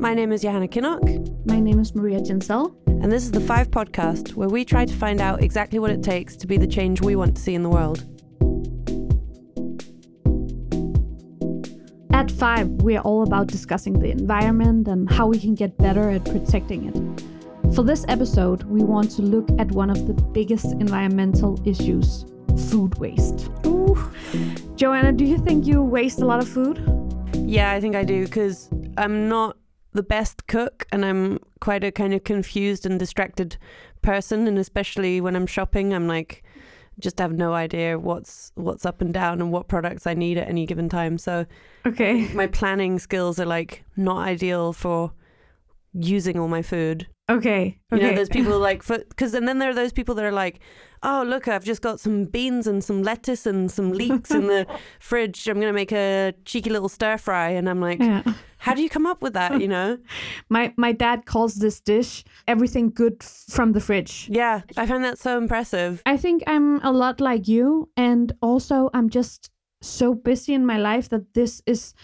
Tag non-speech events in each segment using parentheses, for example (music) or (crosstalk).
My name is Johanna Kinnock, My name is Maria Jensel. and this is the Five Podcast, where we try to find out exactly what it takes to be the change we want to see in the world. At Five, we are all about discussing the environment and how we can get better at protecting it. For this episode, we want to look at one of the biggest environmental issues food waste. Ooh. Joanna, do you think you waste a lot of food? Yeah, I think I do because I'm not the best cook and I'm quite a kind of confused and distracted person. And especially when I'm shopping, I'm like, just have no idea what's what's up and down and what products I need at any given time. So Okay. my planning skills are like not ideal for using all my food. Okay. You know, there's people (laughs) like, because and then there are those people that are like, oh look, I've just got some beans and some lettuce and some leeks in the (laughs) fridge. I'm gonna make a cheeky little stir fry, and I'm like, yeah. how do you come up with that? You know? (laughs) My my dad calls this dish everything good from the fridge. Yeah, I find that so impressive. I think I'm a lot like you, and also I'm just so busy in my life that this is.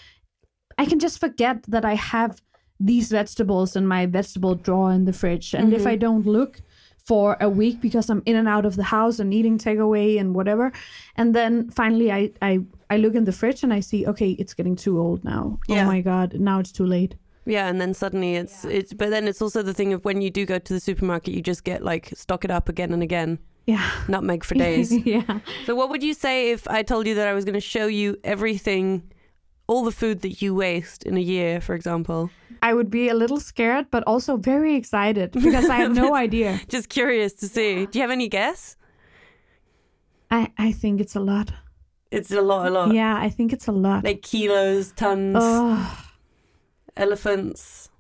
I can just forget that I have these vegetables in my vegetable drawer in the fridge, and if Mhm. I don't look for a week because I'm in and out of the house and eating takeaway and whatever, and then finally I I I look in the fridge and I see okay it's getting too old now. Yeah. Oh my god, now it's too late. Yeah, and then suddenly it's it's. But then it's also the thing of when you do go to the supermarket, you just get like stock it up again and again, Yeah. nutmeg for (laughs) days. yeah. So, what would you say if I told you that I was going to show you everything, all the food that you waste in a year, for example? I would be a little scared, but also very excited because I have no (laughs) idea. Just curious to see. Do you have any guess? I, I think it's a lot. It's a lot, a lot. Yeah, I think it's a lot. Like kilos, tons, oh, elephants.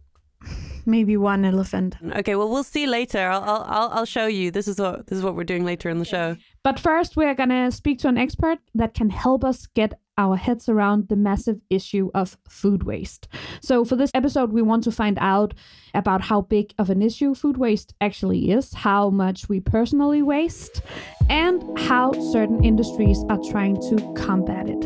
maybe one elephant. Okay, well, we'll see later. I'll, I'll, I'll, I'll show you. This is what this is what we're doing later in the show. But first, we're gonna speak to an expert that can help us get our heads around the massive issue of food waste. So, for this episode, we want to find out about how big of an issue food waste actually is, how much we personally waste, and how certain industries are trying to combat it.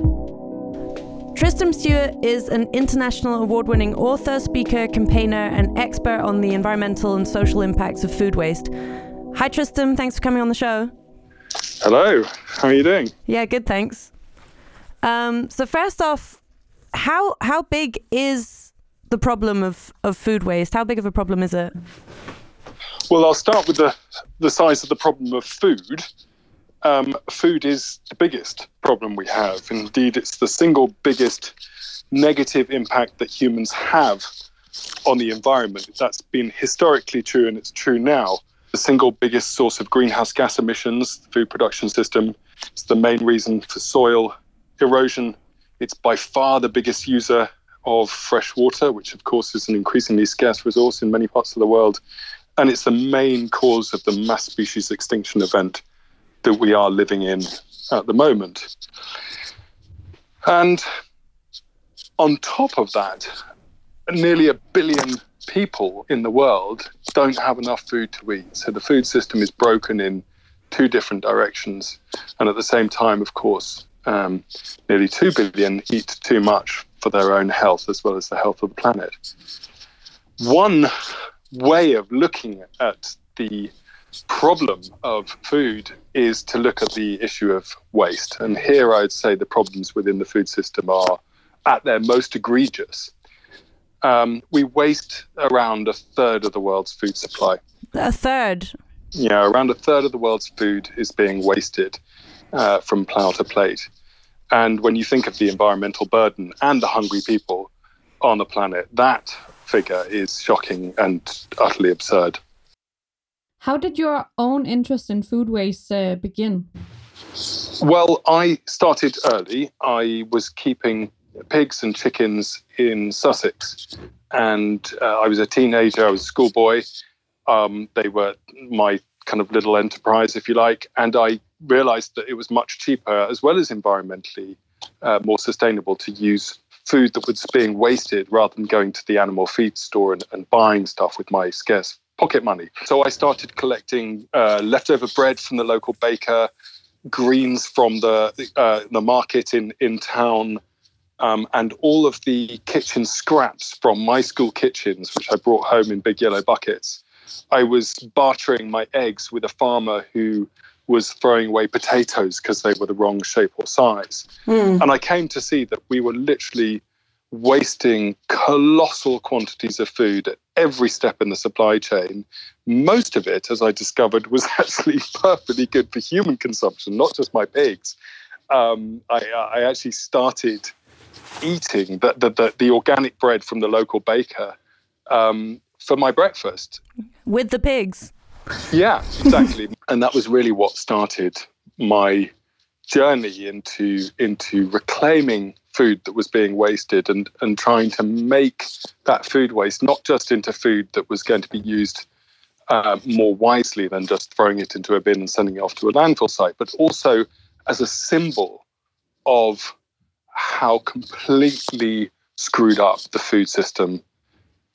Tristram Stuart is an international award winning author, speaker, campaigner, and expert on the environmental and social impacts of food waste. Hi, Tristram. Thanks for coming on the show. Hello, how are you doing? Yeah, good, thanks. Um, so, first off, how, how big is the problem of, of food waste? How big of a problem is it? Well, I'll start with the, the size of the problem of food. Um, food is the biggest problem we have. Indeed, it's the single biggest negative impact that humans have on the environment. That's been historically true and it's true now. The single biggest source of greenhouse gas emissions, the food production system, it's the main reason for soil erosion. It's by far the biggest user of fresh water, which of course is an increasingly scarce resource in many parts of the world. And it's the main cause of the mass species extinction event that we are living in at the moment. And on top of that, nearly a billion people in the world don't have enough food to eat. So the food system is broken in two different directions. And at the same time, of course, um, nearly 2 billion eat too much for their own health as well as the health of the planet. One way of looking at the problem of food is to look at the issue of waste. And here I'd say the problems within the food system are at their most egregious. Um, we waste around a third of the world's food supply. A third. Yeah, around a third of the world's food is being wasted uh, from plough to plate. And when you think of the environmental burden and the hungry people on the planet, that figure is shocking and utterly absurd. How did your own interest in food waste uh, begin? Well, I started early. I was keeping pigs and chickens in Sussex, and uh, I was a teenager. I was a schoolboy. Um, they were my kind of little enterprise, if you like, and I realized that it was much cheaper, as well as environmentally uh, more sustainable, to use food that was being wasted rather than going to the animal feed store and, and buying stuff with my scarce pocket money. So I started collecting uh, leftover bread from the local baker, greens from the uh, the market in in town, Um, and all of the kitchen scraps from my school kitchens, which I brought home in big yellow buckets, I was bartering my eggs with a farmer who was throwing away potatoes because they were the wrong shape or size. Mm. And I came to see that we were literally wasting colossal quantities of food at every step in the supply chain. Most of it, as I discovered, was (laughs) actually perfectly good for human consumption, not just my pigs. Um, I, I, actually started eating the, the, the, the, organic bread from the local baker um, for my breakfast. With the pigs? Yeah, exactly. (laughs) and that was really what started my journey into into reclaiming food that was being wasted and and trying to make that food waste not just into food that was going to be used uh, more wisely than just throwing it into a bin and sending it off to a landfill site, but also as a symbol of how completely screwed up the food system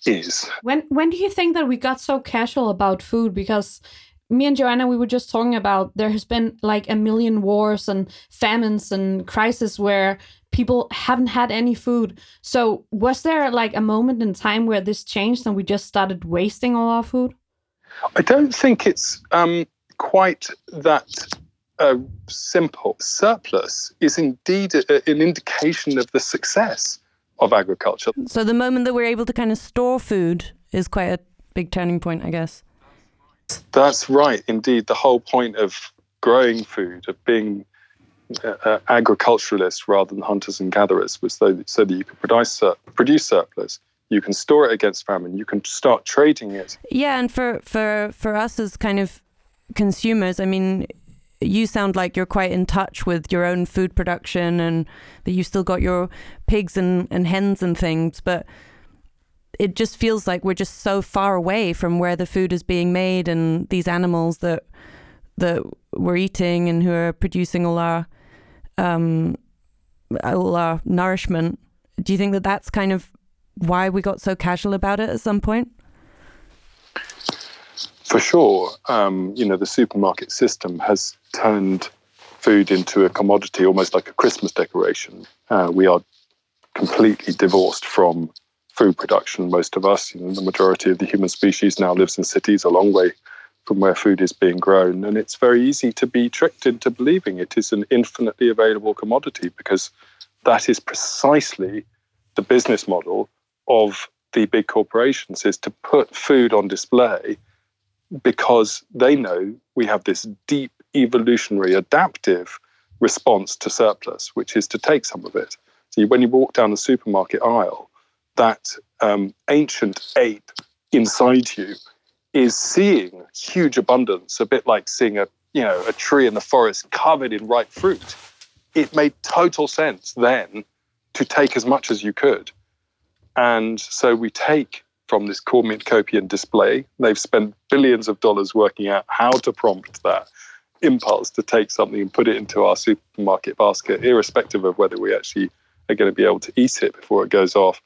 is. When when do you think that we got so casual about food? Because me and Joanna, we were just talking about there has been like a million wars and famines and crises where people haven't had any food. So was there like a moment in time where this changed and we just started wasting all our food? I don't think it's um, quite that uh, simple. Surplus is indeed a, an indication of the success of agriculture. So the moment that we're able to kind of store food is quite a big turning point, I guess. That's right, indeed. The whole point of growing food, of being uh, agriculturalists rather than hunters and gatherers, was so, so that you could produce, produce surplus. You can store it against famine. You can start trading it. Yeah, and for for for us as kind of consumers, I mean, you sound like you're quite in touch with your own food production and that you've still got your pigs and, and hens and things, but it just feels like we're just so far away from where the food is being made and these animals that that we're eating and who are producing all our um, all our nourishment. Do you think that that's kind of why we got so casual about it at some point? For sure, um, you know the supermarket system has turned food into a commodity, almost like a Christmas decoration. Uh, we are completely divorced from food production. Most of us, you know, the majority of the human species now lives in cities, a long way from where food is being grown, and it's very easy to be tricked into believing it is an infinitely available commodity because that is precisely the business model of the big corporations is to put food on display because they know we have this deep evolutionary adaptive response to surplus, which is to take some of it. So when you walk down the supermarket aisle, that um, ancient ape inside you is seeing huge abundance, a bit like seeing a you know a tree in the forest covered in ripe fruit. It made total sense then to take as much as you could, and so we take from this cornucopian display. They've spent billions of dollars working out how to prompt that impulse to take something and put it into our supermarket basket, irrespective of whether we actually are going to be able to eat it before it goes off.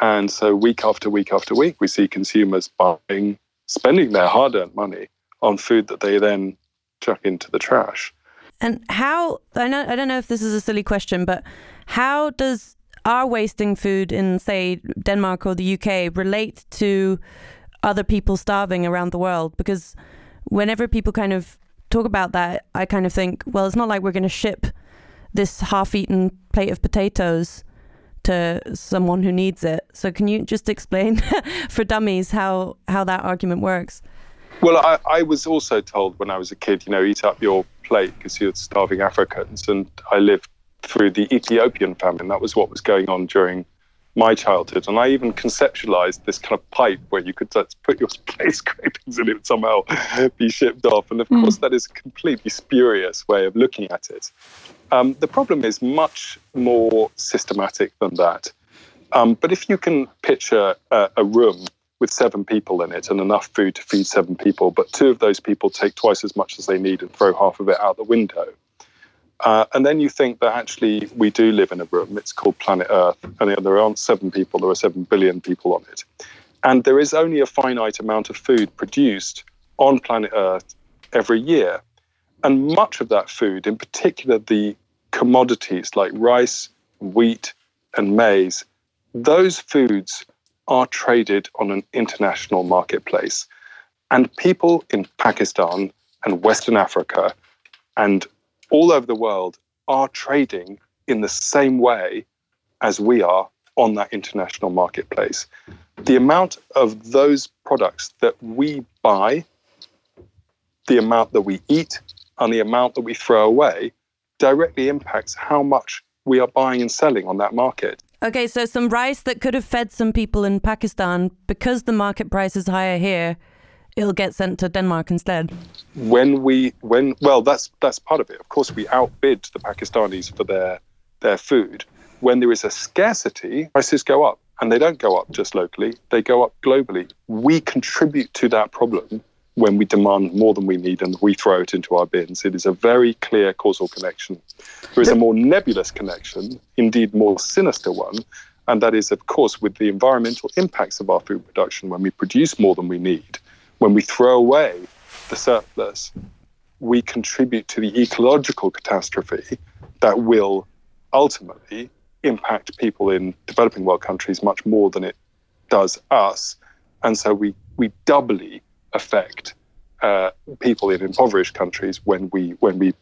And so, week after week after week, we see consumers buying, spending their hard earned money on food that they then chuck into the trash. And how, I, know, I don't know if this is a silly question, but how does our wasting food in, say, Denmark or the UK relate to other people starving around the world? Because whenever people kind of talk about that, I kind of think, well, it's not like we're going to ship this half-eaten plate of potatoes to someone who needs it. So can you just explain (laughs) for dummies how how that argument works? Well, I, I was also told when I was a kid, you know, eat up your plate because you're starving Africans, and I lived through the Ethiopian famine. That was what was going on during my childhood. And I even conceptualized this kind of pipe where you could put your (laughs) plate scrapings in it would somehow be shipped off. And of mm. course, that is a completely spurious way of looking at it. Um, the problem is much more systematic than that. Um, but if you can picture a, a room with seven people in it and enough food to feed seven people, but two of those people take twice as much as they need and throw half of it out the window, uh, and then you think that actually we do live in a room. It's called planet Earth, and there aren't seven people, there are seven billion people on it. And there is only a finite amount of food produced on planet Earth every year. And much of that food, in particular the commodities like rice, wheat, and maize, those foods are traded on an international marketplace. And people in Pakistan and Western Africa and all over the world are trading in the same way as we are on that international marketplace. The amount of those products that we buy, the amount that we eat, and the amount that we throw away directly impacts how much we are buying and selling on that market. Okay, so some rice that could have fed some people in Pakistan, because the market price is higher here, it'll get sent to Denmark instead. When we, when well, that's that's part of it. Of course, we outbid the Pakistanis for their their food. When there is a scarcity, prices go up, and they don't go up just locally; they go up globally. We contribute to that problem when we demand more than we need and we throw it into our bins. It is a very clear causal connection. There is a more nebulous connection, indeed more sinister one, and that is, of course, with the environmental impacts of our food production. When we produce more than we need, when we throw away the surplus, we contribute to the ecological catastrophe that will ultimately impact people in developing world countries much more than it does us. And so we, we doubly affect uh, people in impoverished countries when we when we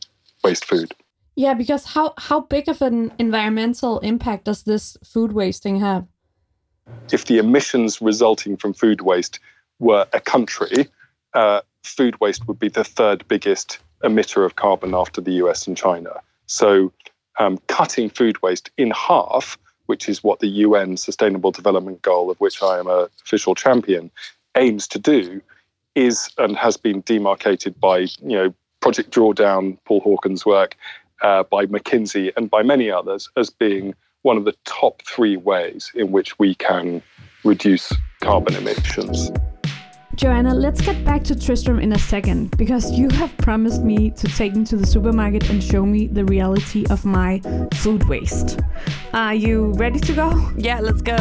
waste food. Yeah, because how how big of an environmental impact does this food wasting have? If the emissions resulting from food waste were a country, uh, food waste would be the third biggest emitter of carbon after the US and China. So, um, cutting food waste in half, which is what the UN Sustainable Development Goal, of which I am an official champion, aims to do, is and has been demarcated by you know Project Drawdown, Paul Hawken's work, uh, by McKinsey, and by many others as being one of the top three ways in which we can reduce carbon emissions. Joanna, let's get back to Tristram in a second because you have promised me to take me to the supermarket and show me the reality of my food waste. Are you ready to go? Yeah, let's go.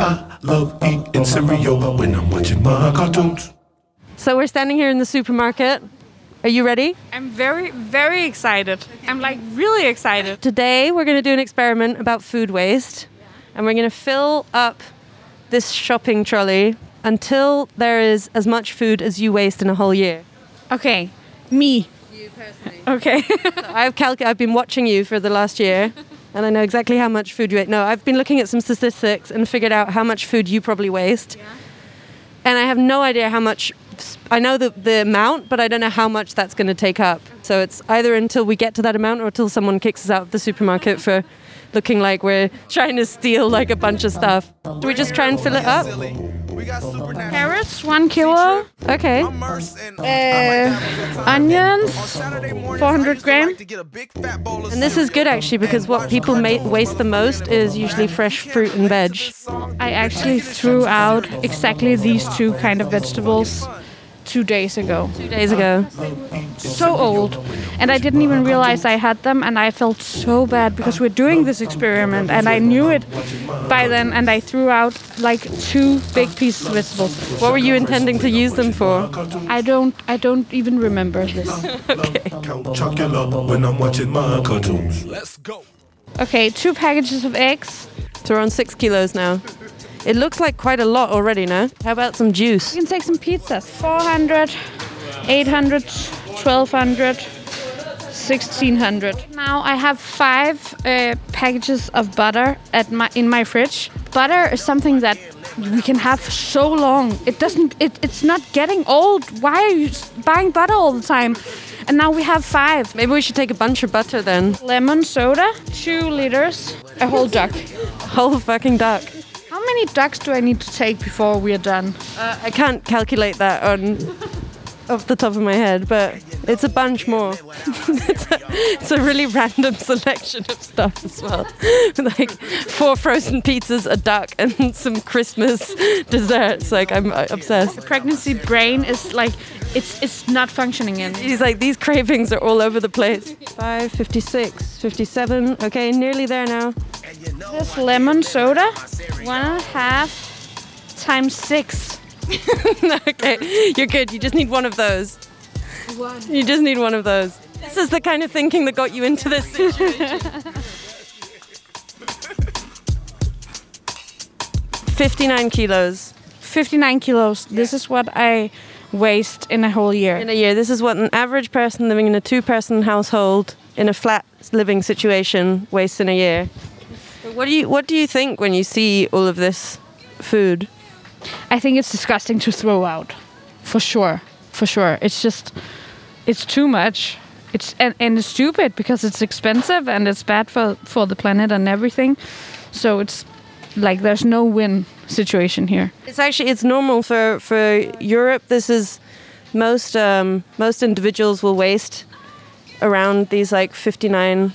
I love eating cereal when I'm watching my cartoons. So we're standing here in the supermarket. Are you ready? I'm very, very excited. I'm like really excited. Today we're going to do an experiment about food waste, and we're going to fill up this shopping trolley until there is as much food as you waste in a whole year. Okay, me. You personally. Okay. (laughs) I've calc- I've been watching you for the last year, and I know exactly how much food you eat. No, I've been looking at some statistics and figured out how much food you probably waste. And I have no idea how much. I know the, the amount, but I don't know how much that's going to take up. So it's either until we get to that amount or until someone kicks us out of the supermarket for looking like we're trying to steal like a bunch of stuff. Do we just try and fill it up? Carrots, one kilo. Okay. Uh, onions, 400 gram. And this is good actually because what people ma- waste the most is usually fresh fruit and veg. I actually threw out exactly these two kind of vegetables two days ago. Two days ago. So old. And I didn't even realize I had them, and I felt so bad because we're doing this experiment, and I knew it by then, and I threw out like two big pieces of vegetables. What were you intending to use them for? I don't, I don't even remember this. Count Chocula when I'm watching my cartoons. Okay, two packages of eggs. So we're on six kilos now. It looks like quite a lot already now. How about some juice? We can take some pizzas. 400, 800, 1200, 1600. Now I have five uh, packages of butter at my in my fridge. Butter is something that we can have so long. It doesn't. It, it's not getting old. Why are you buying butter all the time? And now we have five. Maybe we should take a bunch of butter then. Lemon soda, two liters, a whole duck. Whole fucking duck. How many ducks do I need to take before we are done? Uh, I can't calculate that on off the top of my head, but it's a bunch more. it's, (laughs) a, it's a really random selection of stuff as well. (laughs) like four frozen pizzas, a duck, and (laughs) some Christmas desserts. Like I'm uh, obsessed. The Pregnancy brain is like, it's it's not functioning in. He's like, these cravings are all over the place. 5, 56, 57. Okay, nearly there now. This lemon soda, one and a half times six. (laughs) okay, you're good. You just need one of those. One. You just need one of those. This is the kind of thinking that got you into this situation. (laughs) 59 kilos 59 kilos. This is what I waste in a whole year. in a year. This is what an average person living in a two person household in a flat living situation wastes in a year. What do you what do you think when you see all of this food? I think it's disgusting to throw out. For sure. For sure. It's just it's too much. It's and, and it's stupid because it's expensive and it's bad for for the planet and everything. So it's like there's no win situation here. It's actually it's normal for for Europe. This is most um, most individuals will waste around these like 59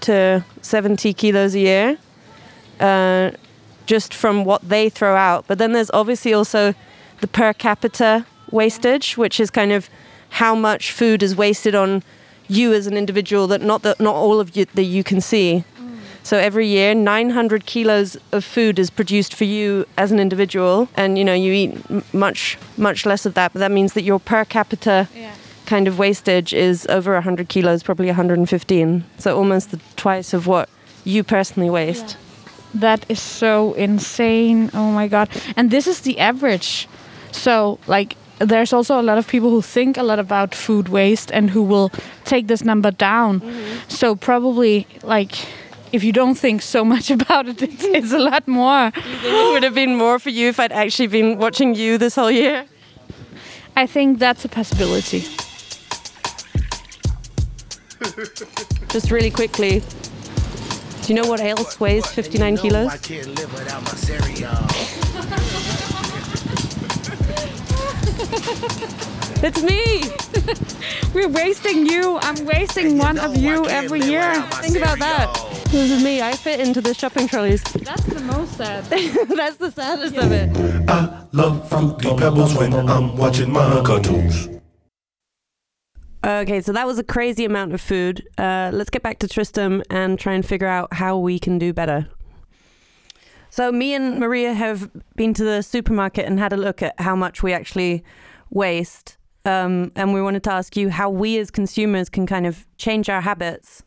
to 70 kilos a year, uh, just from what they throw out. But then there's obviously also the per capita wastage, which is kind of how much food is wasted on you as an individual that not that not all of you that you can see. So every year, 900 kilos of food is produced for you as an individual, and you know you eat m- much much less of that. But that means that your per capita kind of wastage is over 100 kilos, probably 115. So almost the twice of what you personally waste. That is so insane. Oh my god. And this is the average. So like there's also a lot of people who think a lot about food waste and who will take this number down. Mm-hmm. So probably like if you don't think so much (laughs) about it, it's, it's a lot more. It would have been more for you if I'd actually been watching you this whole year. I think that's a possibility. (laughs) Just really quickly. Do you know what else weighs 59 kilos? I can't live without my cereal. (laughs) It's me. (laughs) We're wasting you. I'm wasting one of you every year. Think about that. This is me. I fit into the shopping trolleys. (laughs) That's the most sad. That's the saddest of it. I love fruity pebbles when I'm watching my cartoons. Okay, so that was a crazy amount of food. Uh, let's get back to Tristram and try and figure out how we can do better. So, me and Maria have been to the supermarket and had a look at how much we actually waste. Um, and we wanted to ask you how we as consumers can kind of change our habits.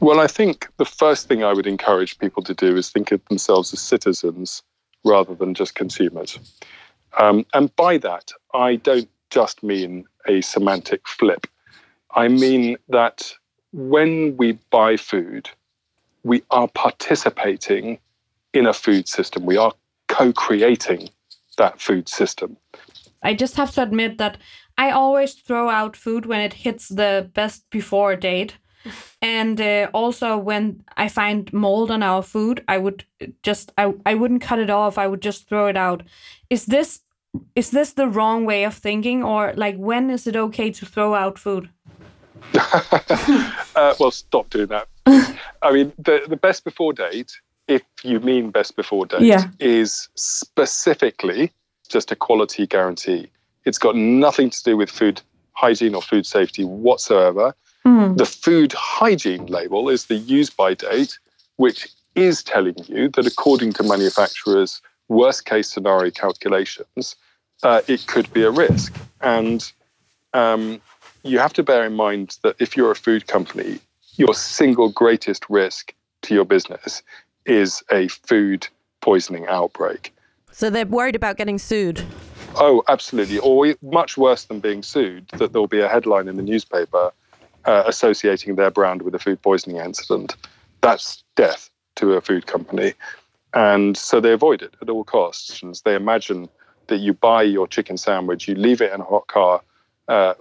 Well, I think the first thing I would encourage people to do is think of themselves as citizens rather than just consumers. Um, and by that, I don't just mean a semantic flip. I mean that when we buy food, we are participating in a food system. We are co creating that food system. I just have to admit that I always throw out food when it hits the best before date. (laughs) And uh, also when I find mold on our food, I would just I, I wouldn't cut it off. I would just throw it out. Is this is this the wrong way of thinking or like when is it okay to throw out food? (laughs) uh, well, stop doing that. (laughs) I mean, the, the best before date, if you mean best before date, Yeah. is specifically just a quality guarantee. It's got nothing to do with food hygiene or food safety whatsoever. The food hygiene label is the use by date, which is telling you that according to manufacturers' worst case scenario calculations, uh, it could be a risk. And um, you have to bear in mind that if you're a food company, your single greatest risk to your business is a food poisoning outbreak. So, they're worried about getting sued. Oh, absolutely. Or much worse than being sued, that there'll be a headline in the newspaper uh, associating their brand with a food poisoning incident. That's death to a food company. And so they avoid it at all costs. And they imagine that you buy your chicken sandwich, you leave it in a hot car uh,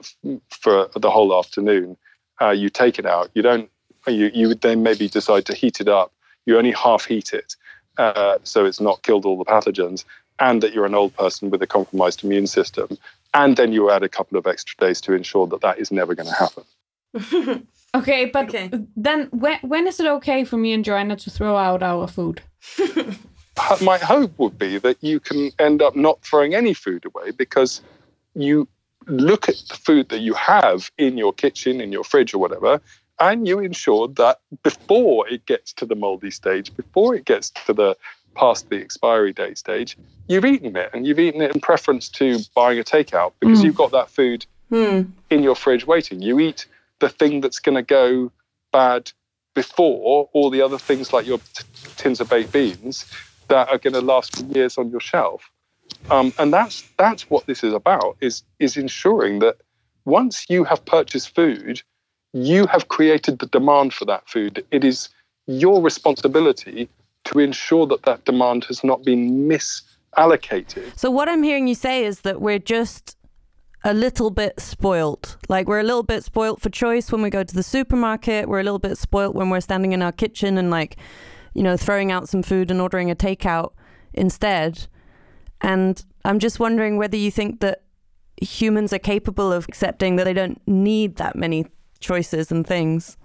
for the whole afternoon, uh, you take it out, you don't, you, you would then maybe decide to heat it up. You only half heat it, uh, so it's not killed all the pathogens, and that you're an old person with a compromised immune system. And then you add a couple of extra days to ensure that that is never going to happen. (laughs) Okay, but Okay. then when when is it okay for me and Joanna to throw out our food? (laughs) My hope would be that you can end up not throwing any food away because you look at the food that you have in your kitchen, in your fridge, or whatever, and you ensure that before it gets to the moldy stage, before it gets to the past the expiry date stage, you've eaten it and you've eaten it in preference to buying a takeout because mm. you've got that food hmm. in your fridge waiting. You eat the thing that's going to go bad before all the other things like your t- tins of baked beans that are going to last for years on your shelf. Um, and that's that's what this is about is is ensuring that once you have purchased food, you have created the demand for that food. It is your responsibility to ensure that that demand has not been misallocated. So what I'm hearing you say is that we're just a little bit spoilt. Like we're a little bit spoilt for choice when we go to the supermarket. We're a little bit spoilt when we're standing in our kitchen and like, you know, throwing out some food and ordering a takeout instead. And I'm just wondering whether you think that humans are capable of accepting that they don't need that many choices and things.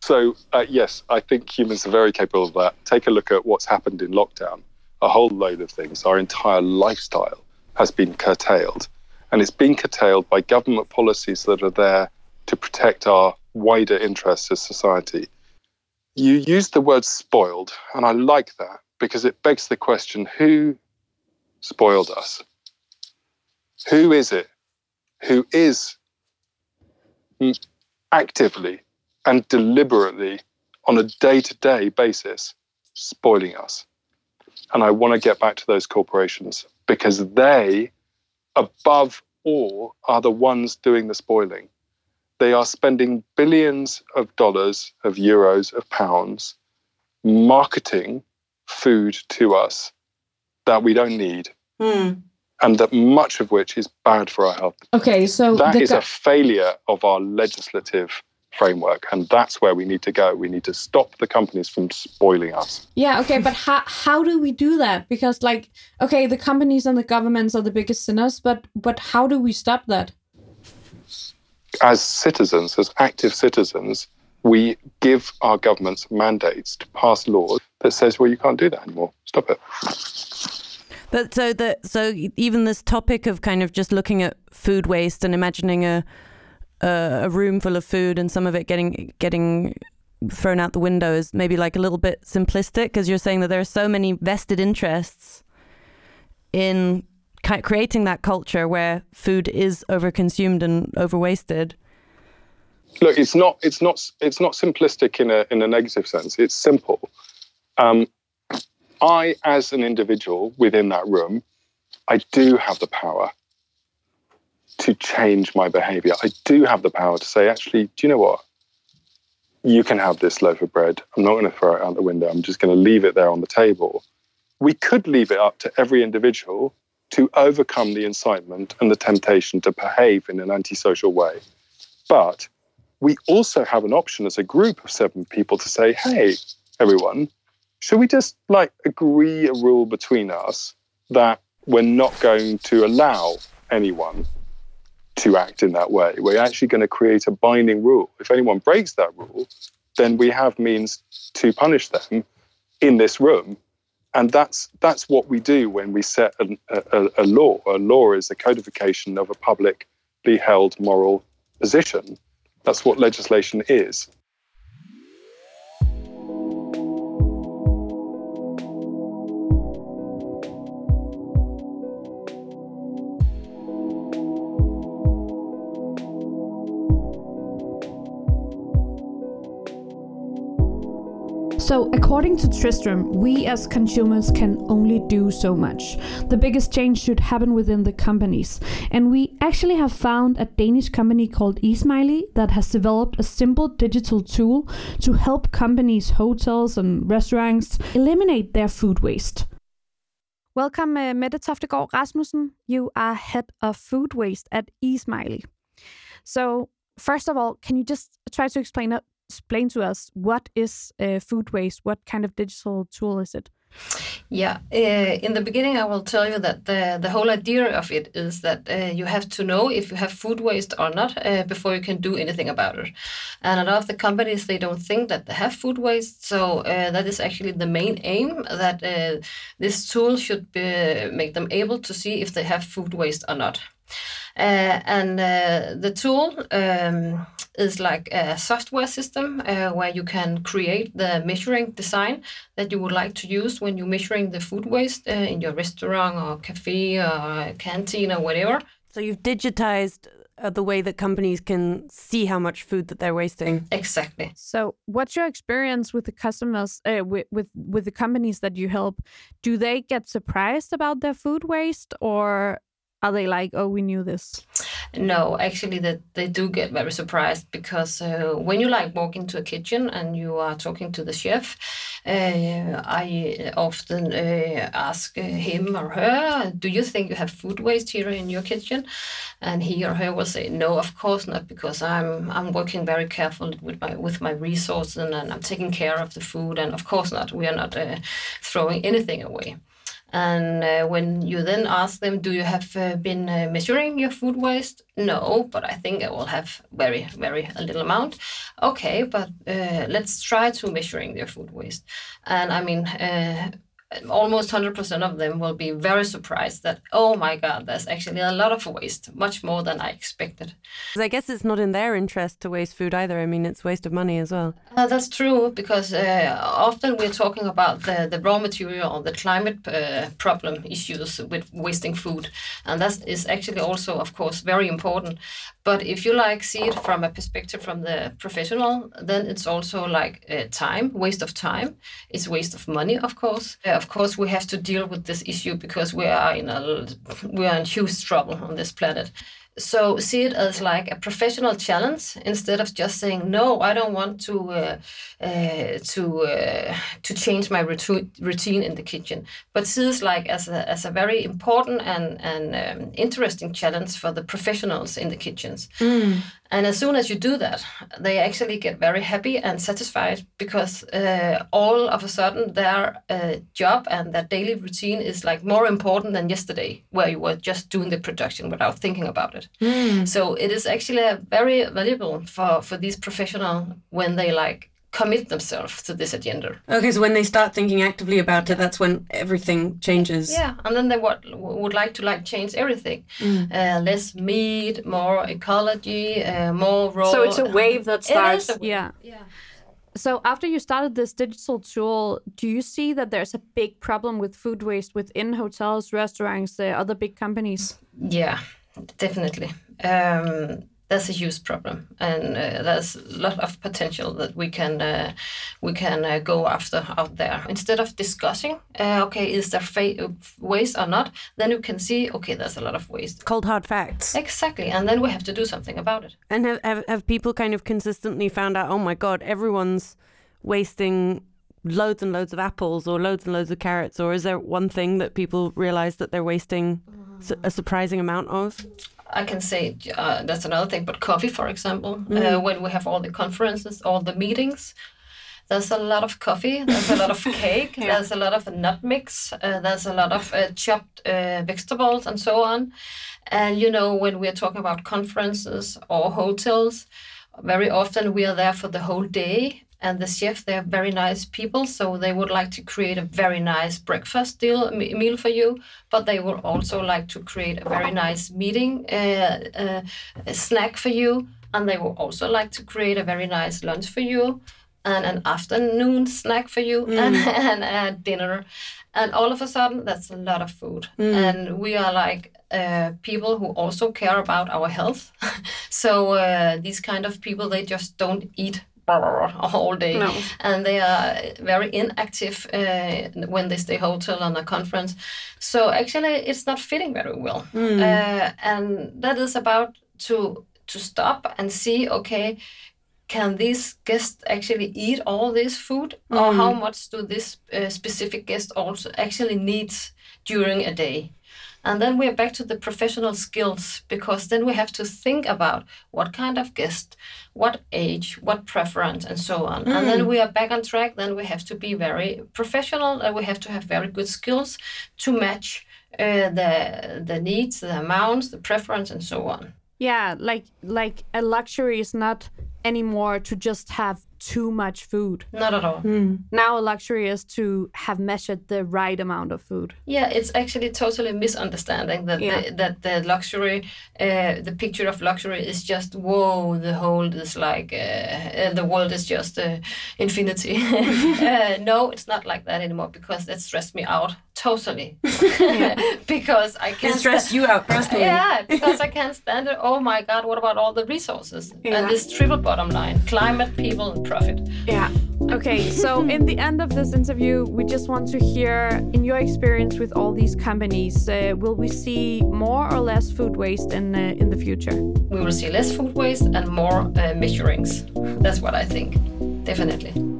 So, uh, yes, I think humans are very capable of that. Take a look at what's happened in lockdown. A whole load of things. Our entire lifestyle has been curtailed. And it's been curtailed by government policies that are there to protect our wider interests as society. You use the word spoiled, and I like that because it begs the question who spoiled us? Who is it who is actively and deliberately on a day to day basis spoiling us? And I want to get back to those corporations because they, above all, are the ones doing the spoiling. They are spending billions of dollars, of euros, of pounds marketing food to us that we don't need hmm. and that much of which is bad for our health. Okay, so that is a failure of our legislative framework, and that's where we need to go. We need to stop the companies from spoiling us. Yeah, okay, but how how do we do that? Because like, okay, the companies and the governments are the biggest sinners, but but how do we stop that? As citizens, as active citizens, we give our governments mandates to pass laws that says, well, you can't do that anymore. Stop it. But so the so even this topic of kind of just looking at food waste and imagining a a, room full of food and some of it getting getting thrown out the window is maybe like a little bit simplistic because you're saying that there are so many vested interests in creating that culture where food is overconsumed and overwasted. look it's not it's not it's not simplistic in a in a negative sense. It's simple. Um, i as an individual within that room i do have the power to change my behavior. I do have the power to say actually do you know what? You can have this loaf of bread. I'm not going to throw it out the window. I'm just going to leave it there on the table. We could leave it up to every individual to overcome the incitement and the temptation to behave in an antisocial way but we also have an option as a group of seven people to say, hey, everyone, should we just like agree a rule between us that we're not going to allow anyone to act in that way? We're actually going to create a binding rule. If anyone breaks that rule, then we have means to punish them in this room. And that's that's what we do when we set a, a, a law. A law is a codification of a publicly held moral position. That's what legislation is. So, according to Tristram, we as consumers can only do so much. The biggest change should happen within the companies. And we actually have found a Danish company called eSmiley that has developed a simple digital tool to help companies, hotels, and restaurants eliminate their food waste. Welcome, uh, Mette Toftegård Rasmussen. You are head of food waste at eSmiley. So, first of all, can you just try to explain it, explain to us what is uh, food waste? What kind of digital tool is it? Yeah, uh, in the beginning, I will tell you that the, the whole idea of it is that uh, you have to know if you have food waste or not uh, before you can do anything about it. And a lot of the companies they don't think that they have food waste, so uh, that is actually the main aim that uh, this tool should be, make them able to see if they have food waste or not. Uh, and the tool um, is like a software system uh, where you can create the measuring design that you would like to use when you're measuring the food waste uh, in your restaurant or cafe or canteen or whatever. So you've digitized uh, the way that companies can see how much food that they're wasting. Exactly. So, what's your experience with the customers, uh, with, with with the companies that you help? Do they get surprised about their food waste, or are they like, "Oh, we knew this"? No, actually, that they do get very surprised because uh, when you like walk into a kitchen and you are talking to the chef, uh, I often uh, ask him or her, "Do you think you have food waste here in your kitchen?" And he or her will say, "No, of course not, because I'm I'm working very carefully with my with my resources and, and I'm taking care of the food, and of course not, we are not uh, throwing anything away." And uh, when you then ask them, do you have uh, been uh, measuring your food waste? No, but I think I will have very, very a little amount. Okay, but uh, let's try to measuring your food waste. And I mean, uh, almost 100% of them will be very surprised that, oh my God, there's actually a lot of waste, much more than I expected. I guess it's not in their interest to waste food either. I mean, it's waste of money as well. Uh, that's true, because uh, often we're talking about the, the raw material or the climate uh, problem issues with wasting food. And that is actually also, of course, very important. But if you like see it from a perspective from the professional, then it's also like uh, time, waste of time. It's waste of money, of course. Of course, we have to deal with this issue because we are in a we are in huge trouble on this planet. So see it as like a professional challenge instead of just saying no. I don't want to uh, uh, to uh, to change my routine in the kitchen, but see it like as a as a very important and and um, interesting challenge for the professionals in the kitchens. And as soon as you do that, they actually get very happy and satisfied because uh, all of a sudden their uh, job and their daily routine is like more important than yesterday, where you were just doing the production without thinking about it. So it is actually very valuable for for these professionals when they like commit themselves to this agenda. Okay, so when they start thinking actively about it, that's when everything changes. Yeah, and then they would, would like to like change everything. Uh, less meat, more ecology, uh, more raw. So it's a wave that It is starts. a wave. Yeah. Yeah. So, after you started this digital tool, do you see that there's a big problem with food waste within hotels, restaurants, the other big companies? Yeah, definitely. Um, that's a huge problem, and uh, there's a lot of potential that we can uh, we can uh, go after out there. Instead of discussing, uh, okay, is there fa- waste or not, then you can see, okay, there's a lot of waste. Cold hard facts. Exactly, and then we have to do something about it. And have, have have people kind of consistently found out? Oh my god, everyone's wasting loads and loads of apples or loads and loads of carrots. Or is there one thing that people realize that they're wasting a surprising amount of? I can say uh, that's another thing, but coffee, for example, uh, when we have all the conferences, all the meetings, there's a lot of coffee, there's a lot of (laughs) cake, there's a lot of nut mix, uh, there's a lot of uh, chopped uh, vegetables, and so on. And you know, when we're talking about conferences or hotels, very often we are there for the whole day. And the chef, they're very nice people, so they would like to create a very nice breakfast deal me- meal for you. But they would also like to create a very nice meeting uh, uh, a snack for you, and they would also like to create a very nice lunch for you, and an afternoon snack for you, and, (laughs) and a dinner. And all of a sudden, that's a lot of food, and we are like uh, people who also care about our health. (laughs) so uh, these kind of people, they just don't eat all day, No. and they are very inactive uh, when they stay hotel on a conference. So actually, it's not fitting very well, uh, and that is about to to stop and see. Okay, can these guests actually eat all this food, or how much do this uh, specific guest also actually needs during a day? And then we're back to the professional skills because then we have to think about what kind of guest, what age, what preference, and so on. And then we are back on track. Then we have to be very professional and we have to have very good skills to match uh, the the needs, the amounts, the preference, and so on. Yeah, like like a luxury is not anymore to just have too much food. Not at all. Now, luxury is to have measured the right amount of food. Yeah, it's actually totally misunderstanding that Yeah. the, that the luxury, uh, the picture of luxury is just whoa, the whole is like uh, uh, the world is just uh, infinity. (laughs) uh, no, it's not like that anymore because that stressed me out totally. (laughs) because I can't It stressed you out personally. Yeah, because I can't stand it. Oh my God, what about all the resources Yeah. and this triple bottom line: climate, people, and profit. Yeah. Okay, (laughs) so in the end of this interview, we just want to hear, in your experience with all these companies, uh, will we see more or less food waste in uh, in the future? We will see less food waste and more uh, measurings. That's what I think, definitely.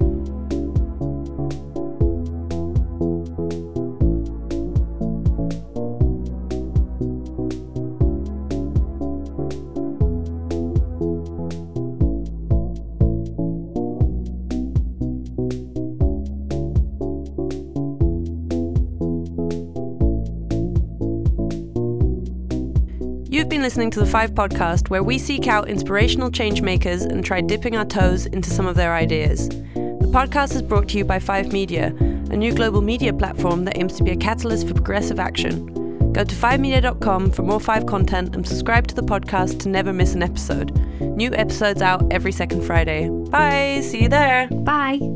Listening to the Five podcast, where we seek out inspirational change makers and try dipping our toes into some of their ideas. The podcast is brought to you by Five Media, a new global media platform that aims to be a catalyst for progressive action. Go to 5media.com for more Five content and subscribe to the podcast to never miss an episode. New episodes out every second Friday. Bye! See you there! Bye.